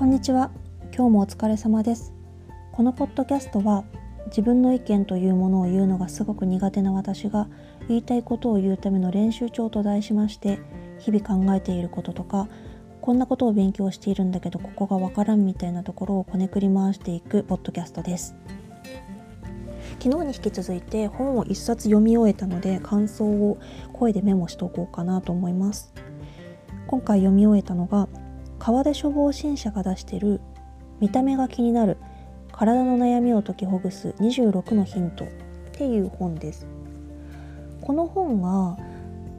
こんにちは。今日もお疲れ様です。このポッドキャストは自分の意見というものを言うのがすごく苦手な私が言いたいことを言うための練習帳と題しまして日々考えていることとかこんなことを勉強しているんだけどここがわからんみたいなところをこねくり回していくポッドキャストです。昨日に引き続いて本を一冊読み終えたので感想を声でメモしておこうかなと思います。今回読み終えたのが川出処方新社が出してる見た目が気になる体の悩みを解きほぐす26のヒントっていう本です。この本が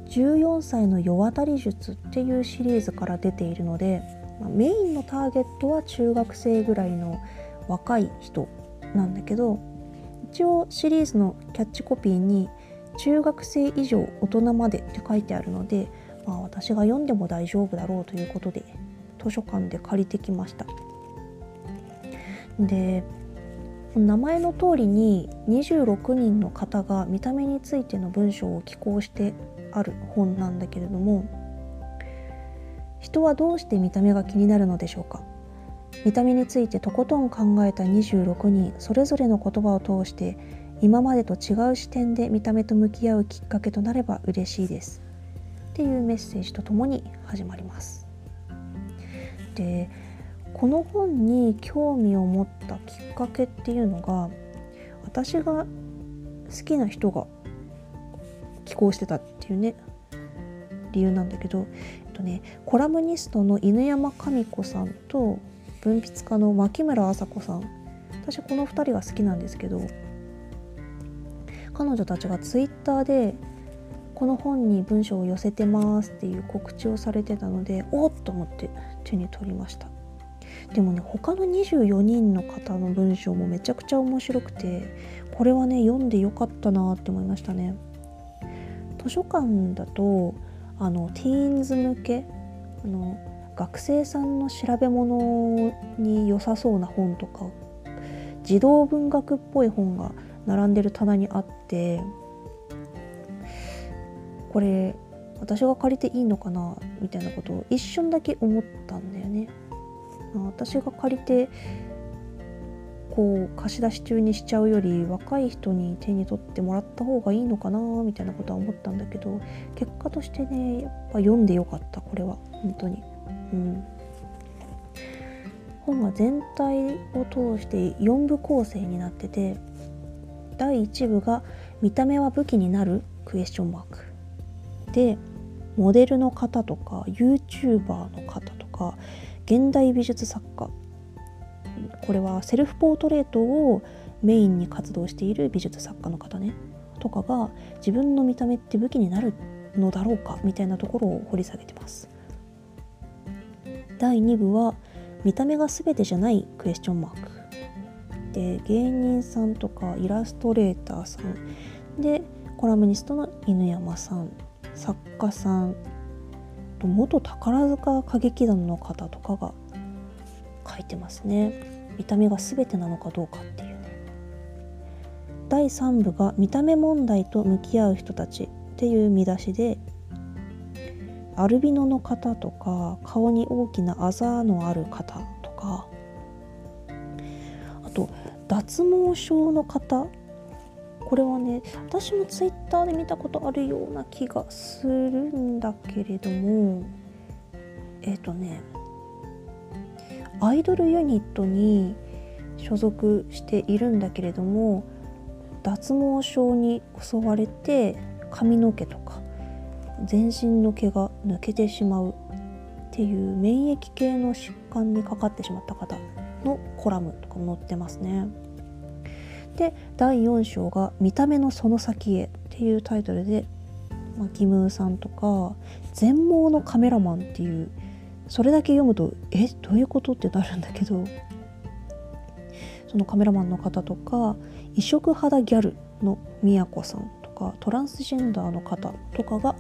14歳の世渡り術っていうシリーズから出ているのでメインのターゲットは中学生ぐらいの若い人なんだけど一応シリーズのキャッチコピーに中学生以上大人までって書いてあるので、まあ、私が読んでも大丈夫だろうということで図書館で借りてきました。で名前の通りに26人の方が見た目についての文章を寄稿してある本なんだけれども人はどうして見た目が気になるのでしょうか？見た目についてとことん考えた26人それぞれの言葉を通して今までと違う視点で見た目と向き合うきっかけとなれば嬉しいです。っていうメッセージとともに始まります。でこの本に興味を持ったきっかけっていうのが私が好きな人が寄稿してたっていうね理由なんだけど、えっとね、コラムニストの犬山神子さんと文筆家の牧村麻子さん私この2人が好きなんですけど彼女たちがツイッターでこの本に文章を寄せてますっていう告知をされてたのでおっと思って。手に取りました。でもね他の24人の方の文章もめちゃくちゃ面白くてこれはね読んでよかったなって思いましたね。図書館だとあのティーンズ向けあの学生さんの調べ物に良さそうな本とか児童文学っぽい本が並んでる棚にあってこれ私が借りていいのかなみたいなことを一瞬だけ思ったんだよね。私が借りてこう貸し出し中にしちゃうより若い人に手に取ってもらった方がいいのかなみたいなことは思ったんだけど結果としてねやっぱ読んでよかったこれは本当に。うん、本が全体を通して4部構成になってて第1部が「見た目は武器になる?」クエスチョンマークでモデルの方とか YouTuber の方とか現代美術作家。これはセルフポートレートをメインに活動している美術作家の方ね。とかが自分の見た目って武器になるのだろうかみたいなところを掘り下げてます。第2部は見た目が全てじゃないクエスチョンマーク。で芸人さんとかイラストレーターさん。でコラムニストの犬山さん。作家さん元宝塚歌劇団の方とかが書いてますね。見た目が全てなのかどうかっていうね。第3部が見た目問題と向き合う人たちっていう見出しでアルビノの方とか顔に大きなあざのある方とかあと脱毛症の方これはね私もツイッターで見たことあるような気がするんだけれどもえっ、ー、とねアイドルユニットに所属しているんだけれども脱毛症に襲われて髪の毛とか全身の毛が抜けてしまうっていう免疫系の疾患にかかってしまった方のコラムとか載ってますね。で第4章が「見た目のその先へ」っていうタイトルで、まあ、ギムーさんとか「全盲のカメラマン」っていうそれだけ読むとえどういうことってなるんだけどそのカメラマンの方とか異色肌ギャルのみやこさんとかトランスジェンダーの方とかが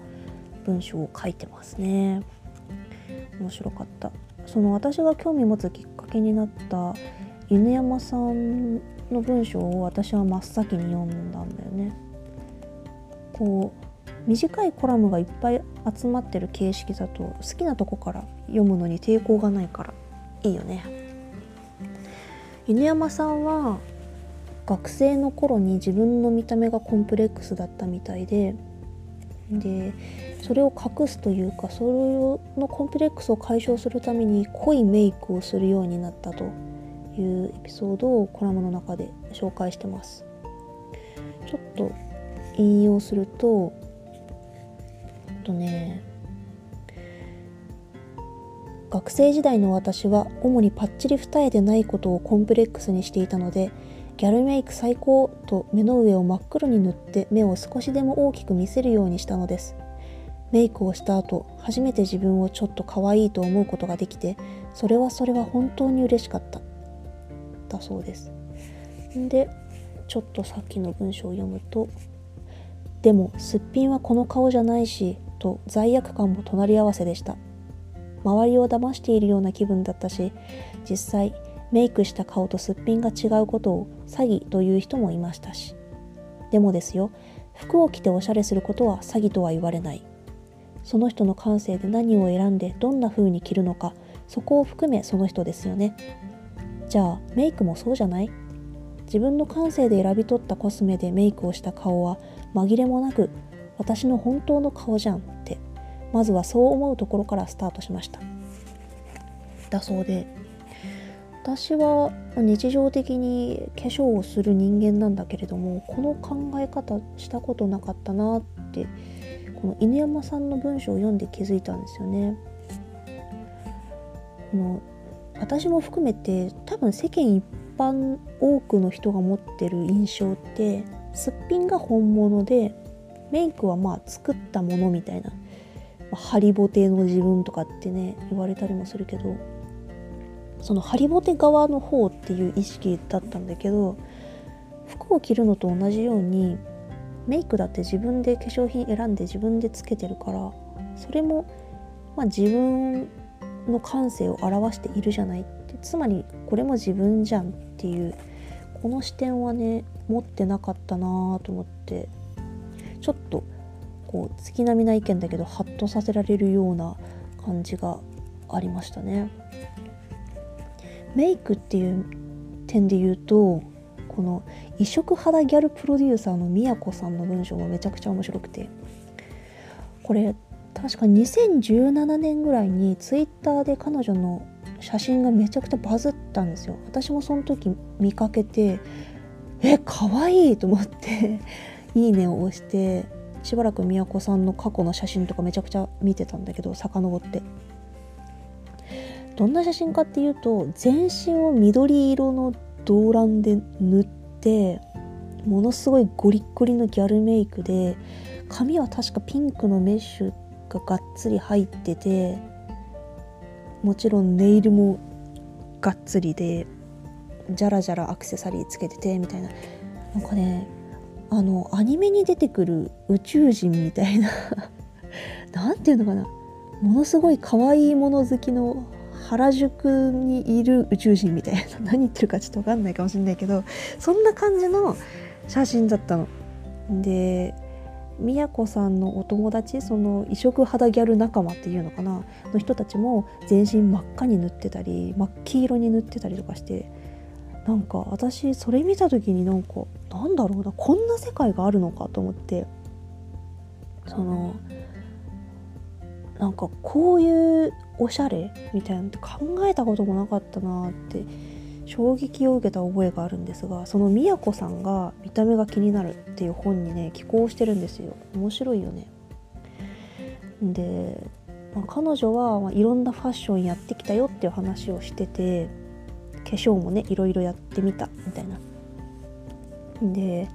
文章を書いてますね。面白かった。その私が興味持つきっかけになった犬山さんの文章を私は真っ先に読んだんだよね。こう短いコラムがいっぱい集まってる形式だと好きなとこから読むのに抵抗がないからいいよね。犬山さんは学生の頃に自分の見た目がコンプレックスだったみたいででそれを隠すというかそれのコンプレックスを解消するために濃いメイクをするようになったと。いうエピソードをコラムの中で紹介してます。ちょっと引用するとあとね学生時代の私は主にパッチリ二重でないことをコンプレックスにしていたのでギャルメイク最高と目の上を真っ黒に塗って目を少しでも大きく見せるようにしたのです。メイクをした後初めて自分をちょっと可愛いと思うことができてそれはそれは本当に嬉しかった。だそうです。でちょっとさっきの文章を読むと「でもすっぴんはこの顔じゃないし」と罪悪感も隣り合わせでした。周りを騙しているような気分だったし実際メイクした顔とすっぴんが違うことを詐欺という人もいましたし。でもですよ服を着ておしゃれすることは詐欺とは言われない。その人の感性で何を選んでどんな風に着るのかそこを含めその人ですよね。じゃあメイクもそうじゃない？自分の感性で選び取ったコスメでメイクをした顔は紛れもなく私の本当の顔じゃんってまずはそう思うところからスタートしましただそうで私は日常的に化粧をする人間なんだけれどもこの考え方したことなかったなってこの犬山さんの文章を読んで気づいたんですよね。私も含めて多分世間一般多くの人が持ってる印象ってすっぴんが本物でメイクはまあ作ったものみたいなまハリボテの自分とかってね言われたりもするけどそのハリボテ側の方っていう意識だったんだけど服を着るのと同じようにメイクだって自分で化粧品選んで自分でつけてるからそれも、まあ、自分の感性を表しているじゃない。ってつまりこれも自分じゃんっていう。この視点はね持ってなかったなと思って。ちょっとこう月並みな意見だけどハッとさせられるような感じがありましたね。メイクっていう点で言うとこの異色肌ギャルプロデューサーのみやこさんの文章もめちゃくちゃ面白くて。これ確か2017年ぐらいにツイッターで彼女の写真がめちゃくちゃバズったんですよ。私もその時見かけてえ可愛いと思って いいねを押してしばらく宮子さんの過去の写真とかめちゃくちゃ見てたんだけど遡って。どんな写真かっていうと全身を緑色の動乱で塗ってものすごいゴリッゴリのギャルメイクで髪は確かピンクのメッシュががっつり入っててもちろんネイルもがっつりでじゃらじゃらアクセサリーつけててみたいな。なんかねあのアニメに出てくる宇宙人みたいな。何ていうのかな。ものすごい可愛いもの好きの原宿にいる宇宙人みたいな。何言ってるかちょっと分かんないかもしれないけどそんな感じの写真だったの。で宮子さんのお友達その異色肌ギャル仲間っていうのかなの人たちも全身真っ赤に塗ってたり真っ黄色に塗ってたりとかしてなんか私それ見た時になんかなんだろうなこんな世界があるのかと思ってそのなんかこういうおしゃれみたいなのって考えたこともなかったなって衝撃を受けた覚えがあるんですがそのみやこさんが見た目が気になるっていう本にね寄稿してるんですよ。面白いよね。で、まあ、彼女は、ま、いろんなファッションやってきたよっていう話をしてて化粧もねいろいろやってみたみたいな。で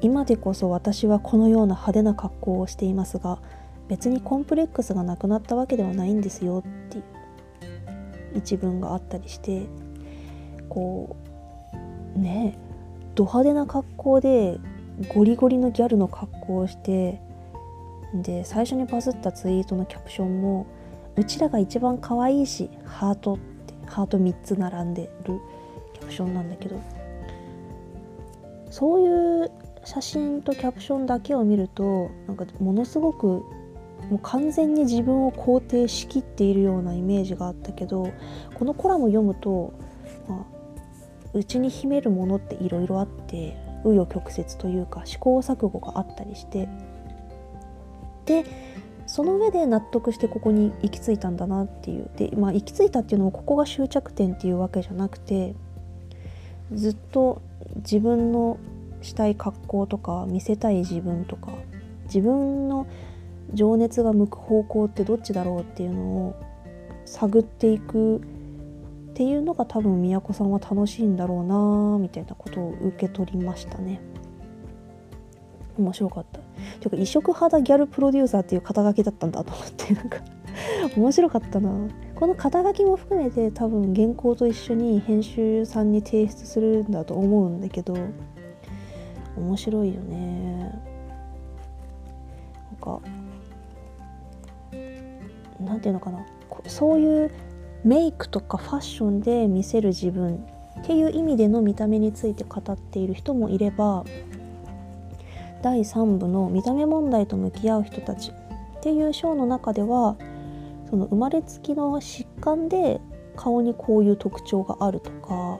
今でこそ私はこのような派手な格好をしていますが別にコンプレックスがなくなったわけではないんですよっていう。一文があったりしてこうねド派手な格好でゴリゴリのギャルの格好をしてで最初にバズったツイートのキャプションも「うちらが一番可愛いしハート」ってハート3つ並んでるキャプションなんだけどそういう写真とキャプションだけを見るとなんかものすごくもう完全に自分を肯定しきっているようなイメージがあったけどこのコラム読むと、まあ、うちに秘めるものっていろいろあって紆余曲折というか試行錯誤があったりしてでその上で納得してここに行き着いたんだなっていう。で、まあ、行き着いたっていうのもここが終着点っていうわけじゃなくてずっと自分のしたい格好とか見せたい自分とか自分の情熱が向く方向ってどっちだろうっていうのを探っていくっていうのが多分宮子さんは楽しいんだろうなみたいなことを受け取りましたね。面白かった。ていうか異色肌ギャルプロデューサーっていう肩書きだったんだと思ってなんか 面白かったな。この肩書きも含めて多分原稿と一緒に編集さんに提出するんだと思うんだけど面白いよね。なんかなんていうのかな。そういうメイクとかファッションで見せる自分っていう意味での見た目について語っている人もいれば第3部の見た目問題と向き合う人たちっていう章の中ではその生まれつきの疾患で顔にこういう特徴があるとか、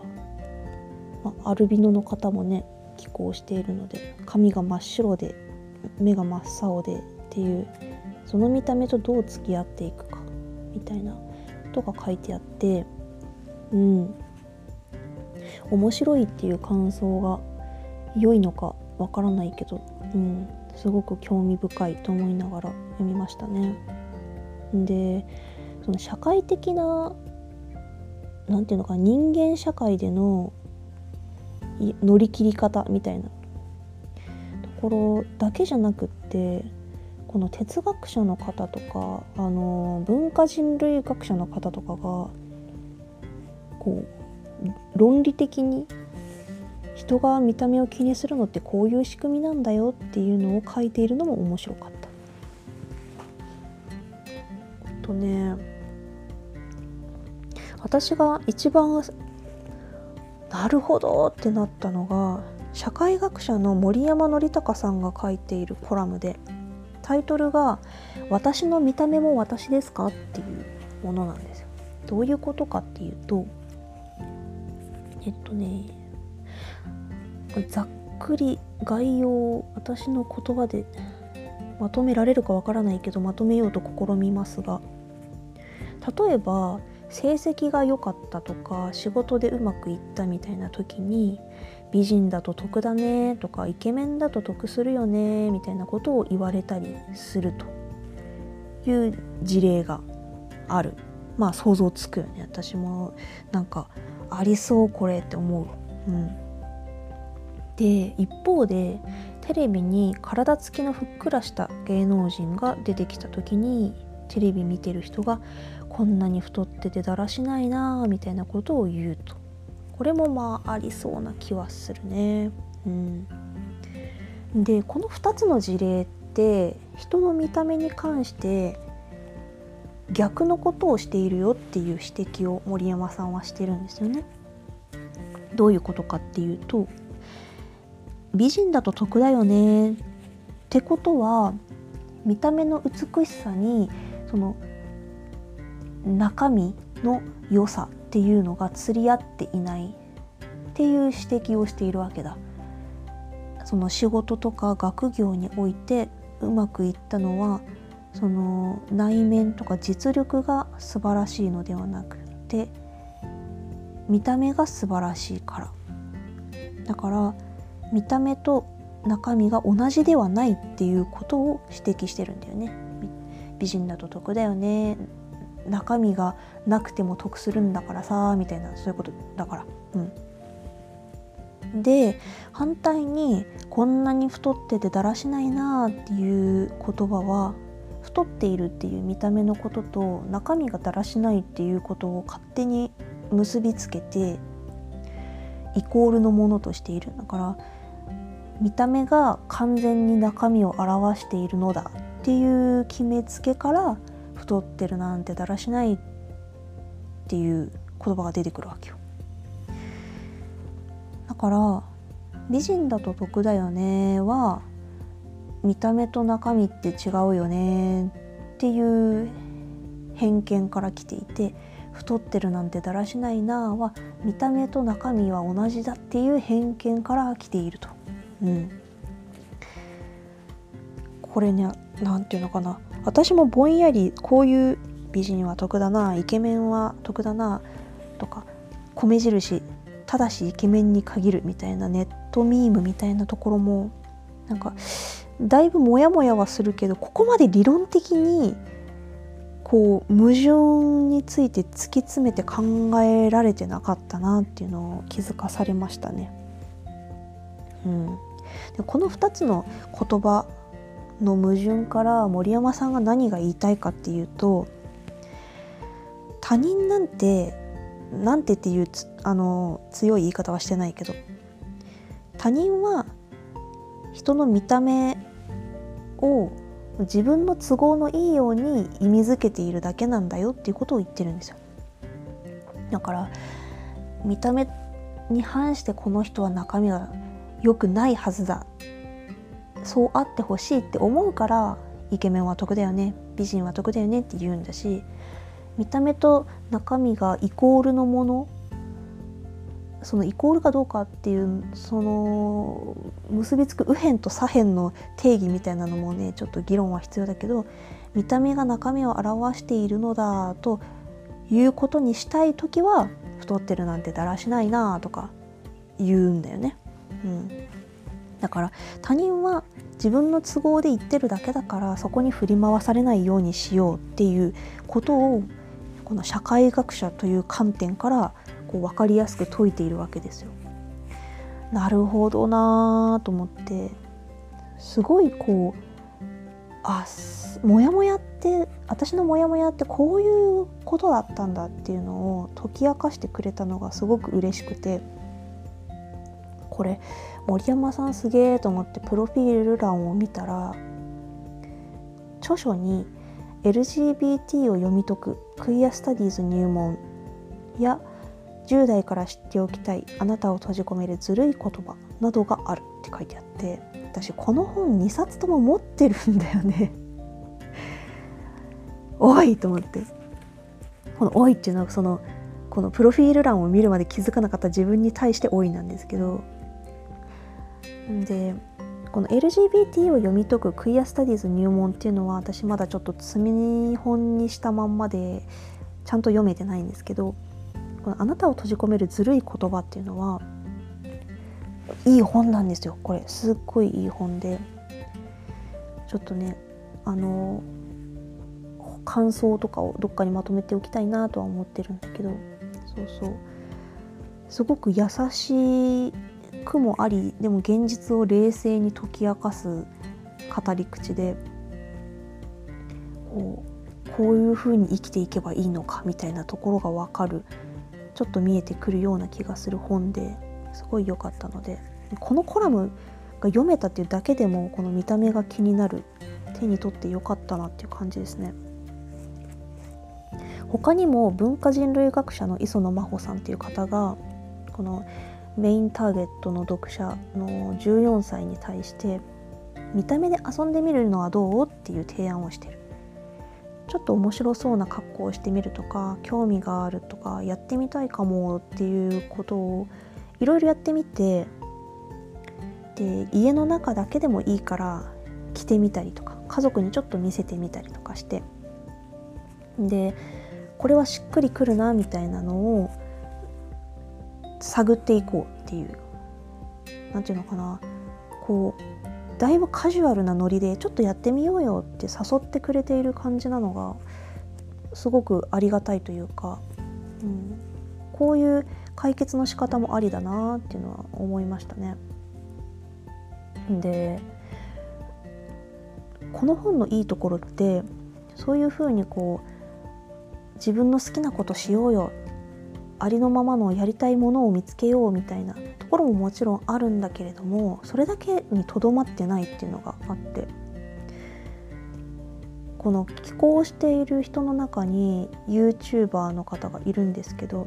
まあ、アルビノの方もね寄稿しているので髪が真っ白で目が真っ青でっていうその見た目とどう付き合っていくかみたいなことが書いてあってうん面白いっていう感想が良いのかわからないけど、うん、すごく興味深いと思いながら読みましたね。でその社会的な何て言うのか人間社会での乗り切り方みたいなところだけじゃなくってこの哲学者の方とかあの文化人類学者の方とかがこう論理的に人が見た目を気にするのってこういう仕組みなんだよっていうのを書いているのも面白かった。とね私が一番なるほどってなったのが社会学者の森山則隆さんが書いているコラムでタイトルが「私の見た目も私ですか?」っていうものなんですよ。どういうことかっていうとえっとねざっくり概要を私の言葉でまとめられるかわからないけどまとめようと試みますが例えば成績が良かったとか仕事でうまくいったみたいな時に美人だと得だねとかイケメンだと得するよねみたいなことを言われたりするという事例がある。まあ想像つくよね。私もなんかありそうこれって思う。うん、で一方でテレビに体つきのふっくらした芸能人が出てきた時にテレビ見てる人がこんなに太っててだらしないなみたいなことを言うと。これもまあありそうな気はするね。うん、でこの2つの事例って人の見た目に関して逆のことをしているよっていう指摘を森山さんはしてるんですよね。どういうことかっていうと美人だと得だよねってことは見た目の美しさにその中身の良さっていうのが釣り合っていないっていう指摘をしているわけだ。その仕事とか学業においてうまくいったのはその内面とか実力が素晴らしいのではなくて見た目が素晴らしいから。だから見た目と中身が同じではないっていうことを指摘してるんだよね。美人だと得だよね。中身がなくても得するんだからさみたいなそういうことだから。うん。で反対にこんなに太っててだらしないなっていう言葉は太っているっていう見た目のことと中身がだらしないっていうことを勝手に結びつけてイコールのものとしているだから見た目が完全に中身を表しているのだっていう決めつけから太ってるなんてだらしないっていう言葉が出てくるわけよ。だから美人だと得だよねは見た目と中身って違うよねっていう偏見から来ていて太ってるなんてだらしないなは見た目と中身は同じだっていう偏見から来ていると。うん、これにね何て言うのかな。私もぼんやりこういう美人は得だなイケメンは得だなとか米印ただしイケメンに限るみたいなネットミームみたいなところもなんかだいぶモヤモヤはするけどここまで理論的にこう矛盾について突き詰めて考えられてなかったなっていうのを気づかされましたね。うん、でこの2つの言葉の矛盾から森山さんが何が言いたいかっていうと他人なんてなんてっていうあの強い言い方はしてないけど他人は人の見た目を自分の都合のいいように意味づけているだけなんだよっていうことを言ってるんですよ。だから見た目に反してこの人は中身が良くないはずだ。そうあってほしいって思うからイケメンは得だよね美人は得だよねって言うんだし見た目と中身がイコールのものそのイコールかどうかっていうその結びつく右辺と左辺の定義みたいなのもねちょっと議論は必要だけど見た目が中身を表しているのだということにしたい時は太ってるなんてだらしないなとか言うんだよね。うん、だから他人は自分の都合で言ってるだけだからそこに振り回されないようにしようっていうことをこの社会学者という観点からこう分かりやすく説いているわけですよ。なるほどなと思ってすごいこうあモヤモヤって私のモヤモヤってこういうことだったんだっていうのを解き明かしてくれたのがすごく嬉しくてこれ森山さんすげえと思ってプロフィール欄を見たら著書に LGBT を読み解くクイアスタディーズ入門や10代から知っておきたいあなたを閉じ込めるずるい言葉などがあるって書いてあって私この本2冊とも持ってるんだよね。おいと思って。この「おい」っていうのはそのこのプロフィール欄を見るまで気づかなかった自分に対して「おい」なんですけどでこの LGBT を読み解くクイアスタディーズ入門っていうのは私まだちょっと積み本にしたまんまでちゃんと読めてないんですけどこのあなたを閉じ込めるずるい言葉っていうのはいい本なんですよ。これすっごいいい本で。ちょっとねあの感想とかをどっかにまとめておきたいなとは思ってるんだけどそうそう。すごく優しい苦もありでも現実を冷静に解き明かす語り口でこうこういうふうに生きていけばいいのかみたいなところが分かるちょっと見えてくるような気がする本ですごい良かったのでこのコラムが読めたっていうだけでもこの見た目が気になる手に取ってよかったなっていう感じですね。他にも文化人類学者の磯野真帆さんっていう方がこのメインターゲットの読者の14歳に対して見た目で遊んでみるのはどう？っていう提案をしてる。ちょっと面白そうな格好をしてみるとか興味があるとかやってみたいかもっていうことをいろいろやってみてで家の中だけでもいいから着てみたりとか家族にちょっと見せてみたりとかして。でこれはしっくりくるなみたいなのを探っていこうっていう何て言うのかなこうだいぶカジュアルなノリでちょっとやってみようよって誘ってくれている感じなのがすごくありがたいというか、うん、こういう解決の仕方もありだなっていうのは思いましたね。でこの本のいいところってそういうふうにこう自分の好きなことしようよありのままのやりたいものを見つけようみたいなところももちろんあるんだけれどもそれだけにとどまってないっていうのがあってこの寄稿している人の中に YouTuber の方がいるんですけど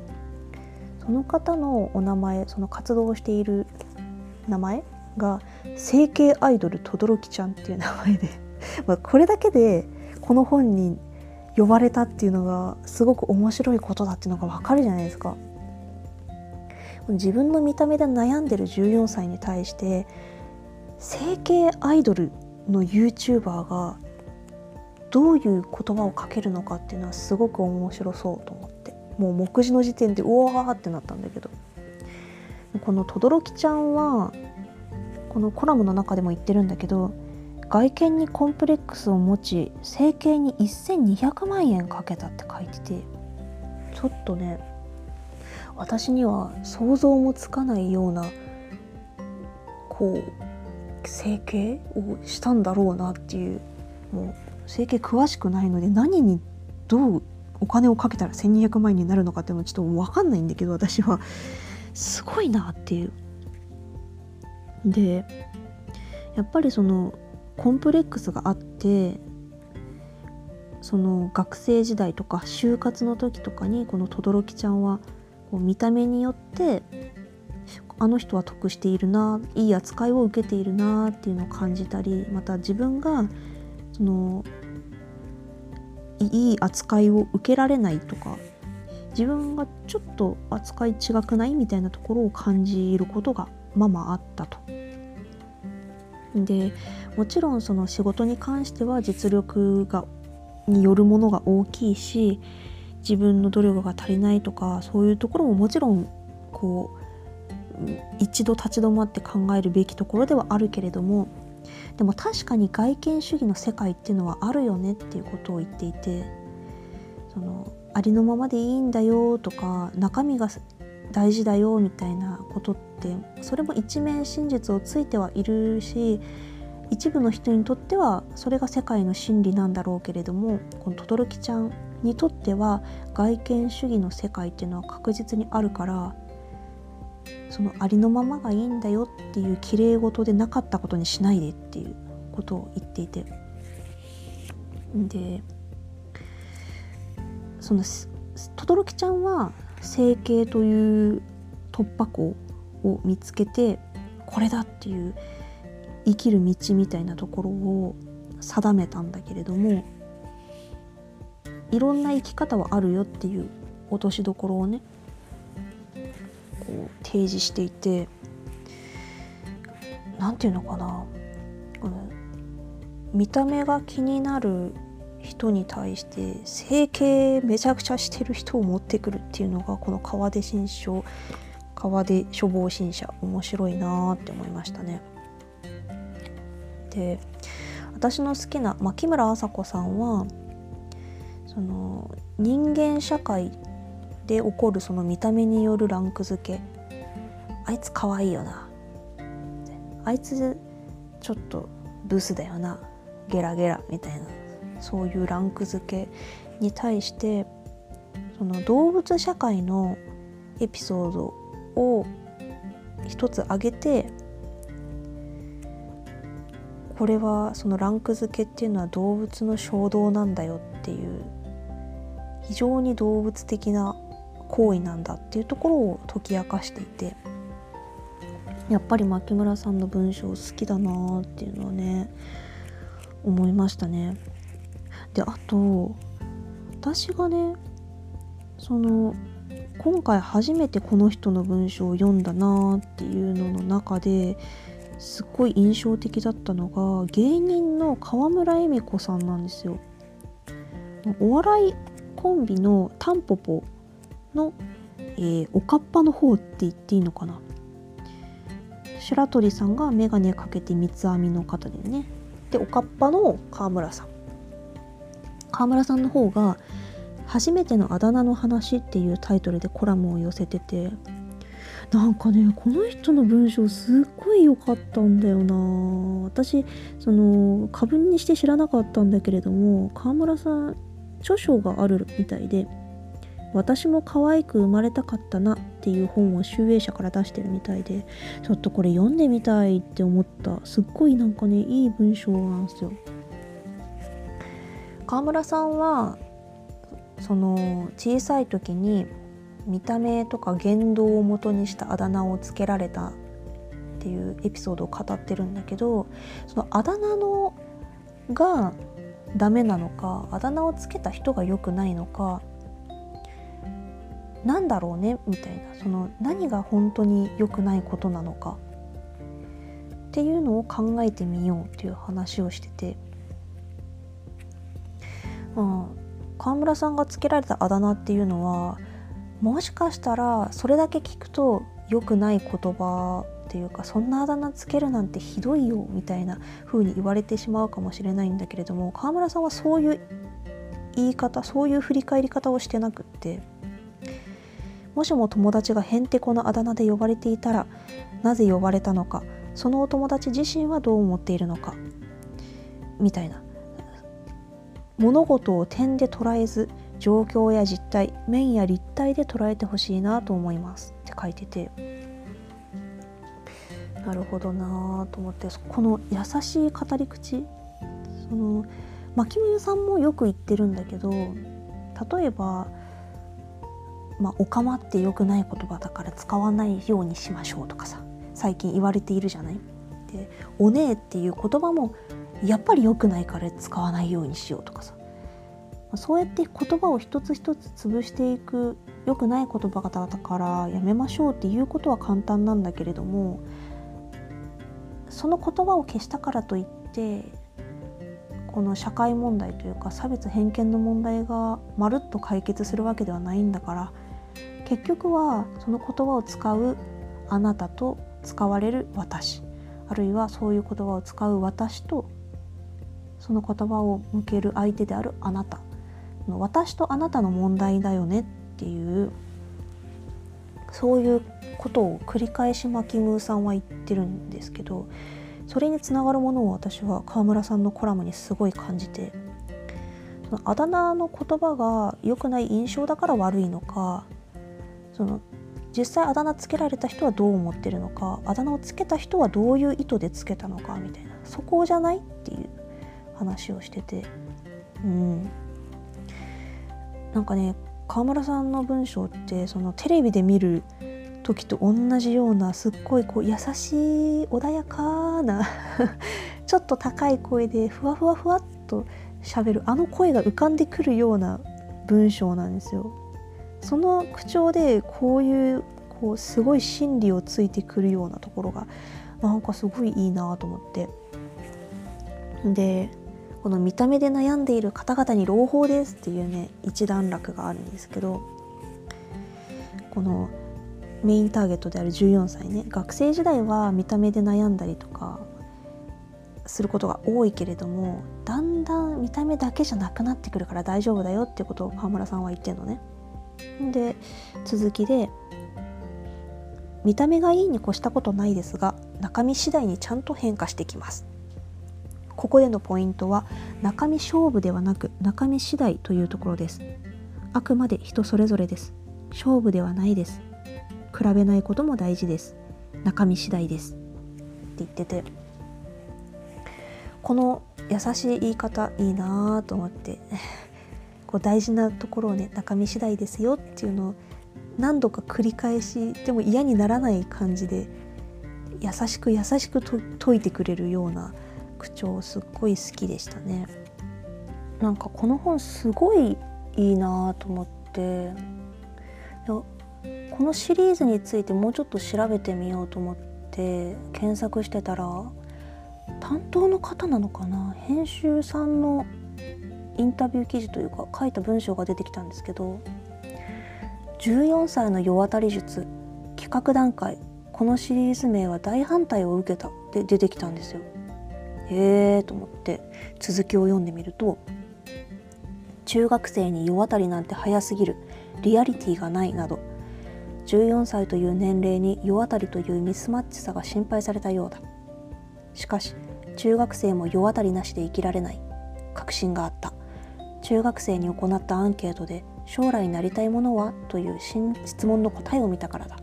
その方のお名前その活動している名前が整形アイドル轟ちゃんっていう名前で まこれだけでこの本に呼ばれたっていうのがすごく面白いことだっていうのがわかるじゃないですか。自分の見た目で悩んでる14歳に対して整形アイドルの YouTuber がどういう言葉をかけるのかっていうのはすごく面白そうと思ってもう目次の時点でうわーってなったんだけどこの轟ちゃんはこのコラムの中でも言ってるんだけど外見にコンプレックスを持ち整形に1200万円かけたって書いててちょっとね私には想像もつかないようなこう整形をしたんだろうなっていうもう整形詳しくないので何にどうお金をかけたら1200万円になるのかっていうのちょっと分かんないんだけど私はすごいなっていう。でやっぱりそのコンプレックスがあってその学生時代とか就活の時とかにこの轟ちゃんはこう見た目によってあの人は得しているないい扱いを受けているなっていうのを感じたりまた自分がそのいい扱いを受けられないとか自分がちょっと扱い違くないみたいなところを感じることがままあったと。でもちろんその仕事に関しては実力がによるものが大きいし自分の努力が足りないとかそういうところももちろんこう一度立ち止まって考えるべきところではあるけれどもでも確かに外見主義の世界っていうのはあるよねっていうことを言っていてそのありのままでいいんだよとか中身が大事だよみたいなことってそれも一面真実をついてはいるし一部の人にとってはそれが世界の真理なんだろうけれどもこの轟ちゃんにとっては外見主義の世界っていうのは確実にあるからそのありのままがいいんだよっていうきれい事でなかったことにしないでっていうことを言っていて。でその轟ちゃんは整形という突破口を見つけてこれだっていう生きる道みたいなところを定めたんだけれどもいろんな生き方はあるよっていう落としどころをねこう提示していて何て言うのかな。この見た目が気になる人に対して整形めちゃくちゃしてる人を持ってくるっていうのがこの川出新書川出処方新社面白いなって思いましたね。で私の好きな牧村麻子さんはその人間社会で起こるその見た目によるランク付け。あいつ可愛いよな。あいつちょっとブスだよな。ゲラゲラみたいな。そういうランク付けに対してその動物社会のエピソードを一つ挙げてこれはそのランク付けっていうのは動物の衝動なんだよっていう非常に動物的な行為なんだっていうところを解き明かしていてやっぱり牧村さんの文章好きだなっていうのはね思いましたね。であと私がねその今回初めてこの人の文章を読んだなっていうのの中ですっごい印象的だったのが芸人の川村恵美子さんなんですよ。お笑いコンビのタンポポの、えー、おかっぱの方って言っていいのかな。白鳥さんが眼鏡かけて三つ編みの方でね。でおかっぱの川村さん。川村さんの方が「初めてのあだ名の話」っていうタイトルでコラムを寄せててなんかねこの人の文章すっごい良かったんだよな。私その過分にして知らなかったんだけれども川村さん著書があるみたいで私も可愛く生まれたかったなっていう本を集英社から出してるみたいでちょっとこれ読んでみたいって思ったすっごいなんかねいい文章なんですよ。川村さんはその小さい時に見た目とか言動をもとにしたあだ名をつけられたっていうエピソードを語ってるんだけどそのあだ名のがダメなのかあだ名をつけた人が良くないのかなんだろうねみたいなその何が本当に良くないことなのかっていうのを考えてみようっていう話をしてて、まあ、川村さんがつけられたあだ名っていうのはもしかしたらそれだけ聞くと良くない言葉っていうかそんなあだ名つけるなんてひどいよみたいな風に言われてしまうかもしれないんだけれども川村さんはそういう言い方そういう振り返り方をしてなくってもしも友達がへんてこなあだ名で呼ばれていたらなぜ呼ばれたのかそのお友達自身はどう思っているのかみたいな。物事を点で捉えず状況や実態面や立体で捉えてほしいなと思います。って書いてて。なるほどなと思ってこの優しい語り口。その牧村さんもよく言ってるんだけど例えばまあ、おかまって良くない言葉だから使わないようにしましょうとかさ最近言われているじゃない？でおねえっていう言葉もやっぱり良くないから使わないようにしようとかさ。そうやって言葉を一つ一つ潰していく良くない言葉だからやめましょうっていうことは簡単なんだけれどもその言葉を消したからといってこの社会問題というか差別偏見の問題がまるっと解決するわけではないんだから結局はその言葉を使うあなたと使われる私あるいはそういう言葉を使う私とその言葉を向ける相手であるあなた。私とあなたの問題だよねっていうそういうことを繰り返しマキムーさんは言ってるんですけどそれにつながるものを私は川村さんのコラムにすごい感じてそのあだ名の言葉が良くない印象だから悪いのかその実際あだ名つけられた人はどう思ってるのかあだ名をつけた人はどういう意図でつけたのかみたいなそこじゃないっていう。話をしてて。うん。なんかね川村さんの文章ってそのテレビで見る時と同じようなすっごいこう優しい穏やかな ちょっと高い声でふわふわふわっと喋るあの声が浮かんでくるような文章なんですよ。その口調でこういうこうすごい心理をついてくるようなところがなんかすごいいいなと思って。でこの見た目で悩んでいる方々に朗報ですっていうね一段落があるんですけどこのメインターゲットである14歳ね学生時代は見た目で悩んだりとかすることが多いけれどもだんだん見た目だけじゃなくなってくるから大丈夫だよっていうことを川村さんは言ってるのね。で続きで「見た目がいいに越したことないですが中身次第にちゃんと変化してきます」ここでのポイントは中身勝負ではなく中身次第というところです。あくまで人それぞれです。勝負ではないです。比べないことも大事です。中身次第です。って言ってて。この優しい言い方いいなと思って。こう大事なところをね中身次第ですよっていうのを何度か繰り返しでも嫌にならない感じで優しく優しく解いてくれるような口調すっごい好きでしたね。なんかこの本すごいいいなと思ってこのシリーズについてもうちょっと調べてみようと思って検索してたら担当の方なのかな？編集さんのインタビュー記事というか書いた文章が出てきたんですけど14歳の世渡り術企画段階このシリーズ名は大反対を受けたって出てきたんですよ。へえと思って続きを読んでみると中学生に世渡りなんて早すぎるリアリティがないなど14歳という年齢に世渡りというミスマッチさが心配されたようだ。しかし中学生も世渡りなしで生きられない確信があった。中学生に行ったアンケートで将来なりたいものは？という質問の答えを見たからだ。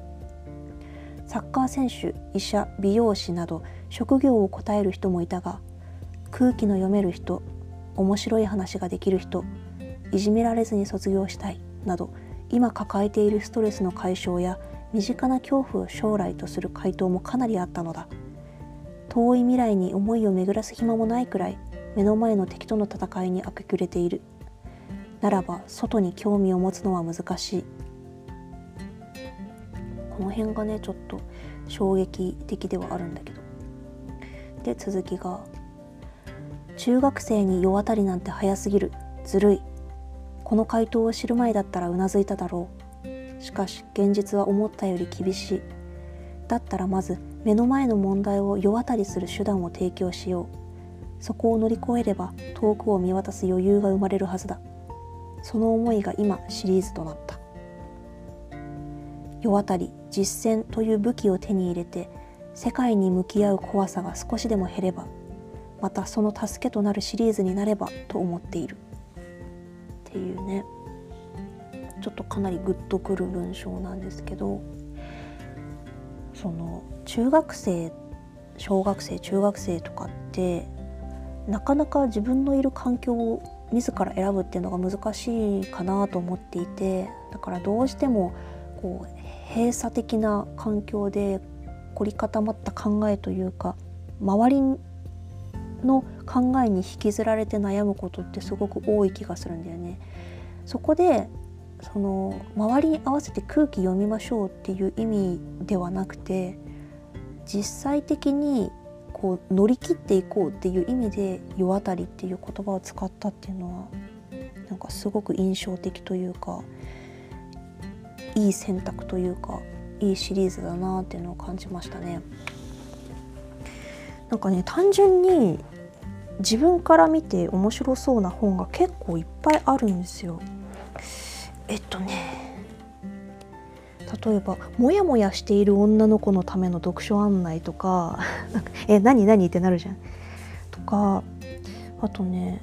サッカー選手医者美容師など職業を答える人もいたが空気の読める人面白い話ができる人いじめられずに卒業したいなど今抱えているストレスの解消や身近な恐怖を将来とする回答もかなりあったのだ。遠い未来に思いを巡らす暇もないくらい目の前の敵との戦いに明け暮れている。ならば外に興味を持つのは難しい。この辺がねちょっと衝撃的ではあるんだけど。で続きが「中学生に世渡りなんて早すぎる。ずるい。この回答を知る前だったらうなずいただろう。しかし現実は思ったより厳しい。だったらまず目の前の問題を世渡りする手段を提供しよう。そこを乗り越えれば遠くを見渡す余裕が生まれるはずだ。その思いが今シリーズとなった。世渡り実践という武器を手に入れて世界に向き合う怖さが少しでも減ればまたその助けとなるシリーズになればと思っている。っていうね。ちょっとかなりグッとくる文章なんですけどその中学生小学生中学生とかってなかなか自分のいる環境を自ら選ぶっていうのが難しいかなと思っていてだからどうしてもこう閉鎖的な環境で凝り固まった考えというか周りの考えに引きずられて悩むことってすごく多い気がするんだよね。そこでその周りに合わせて空気読みましょうっていう意味ではなくて実際的にこう乗り切っていこうっていう意味で「世渡り」っていう言葉を使ったっていうのはなんかすごく印象的というかいい選択というかいいシリーズだなっていうのを感じましたね。なんかね単純に自分から見て面白そうな本が結構いっぱいあるんですよ。えっとね例えばモヤモヤしている女の子のための読書案内とか え何何ってなるじゃん。とかあとね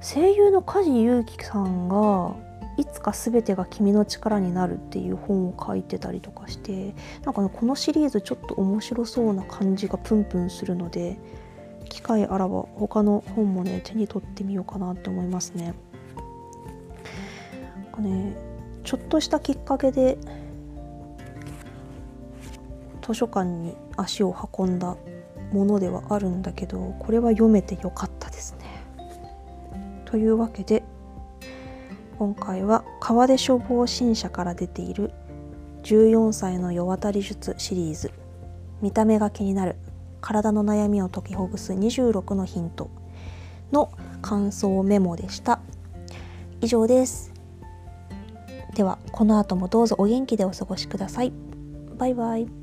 声優の梶裕貴さんが「いつか全てが君の力になる」っていう本を書いてたりとかしてなんかねこのシリーズちょっと面白そうな感じがプンプンするので機会あらば他の本もね手に取ってみようかなって思いますね。なんかねちょっとしたきっかけで図書館に足を運んだものではあるんだけどこれは読めてよかったですね。というわけで今回は川出処方新社から出ている14歳の世渡り術シリーズ。見た目が気になる。体の悩みを解きほぐす26のヒントの感想メモでした。以上です。ではこの後もどうぞお元気でお過ごしください。バイバイ。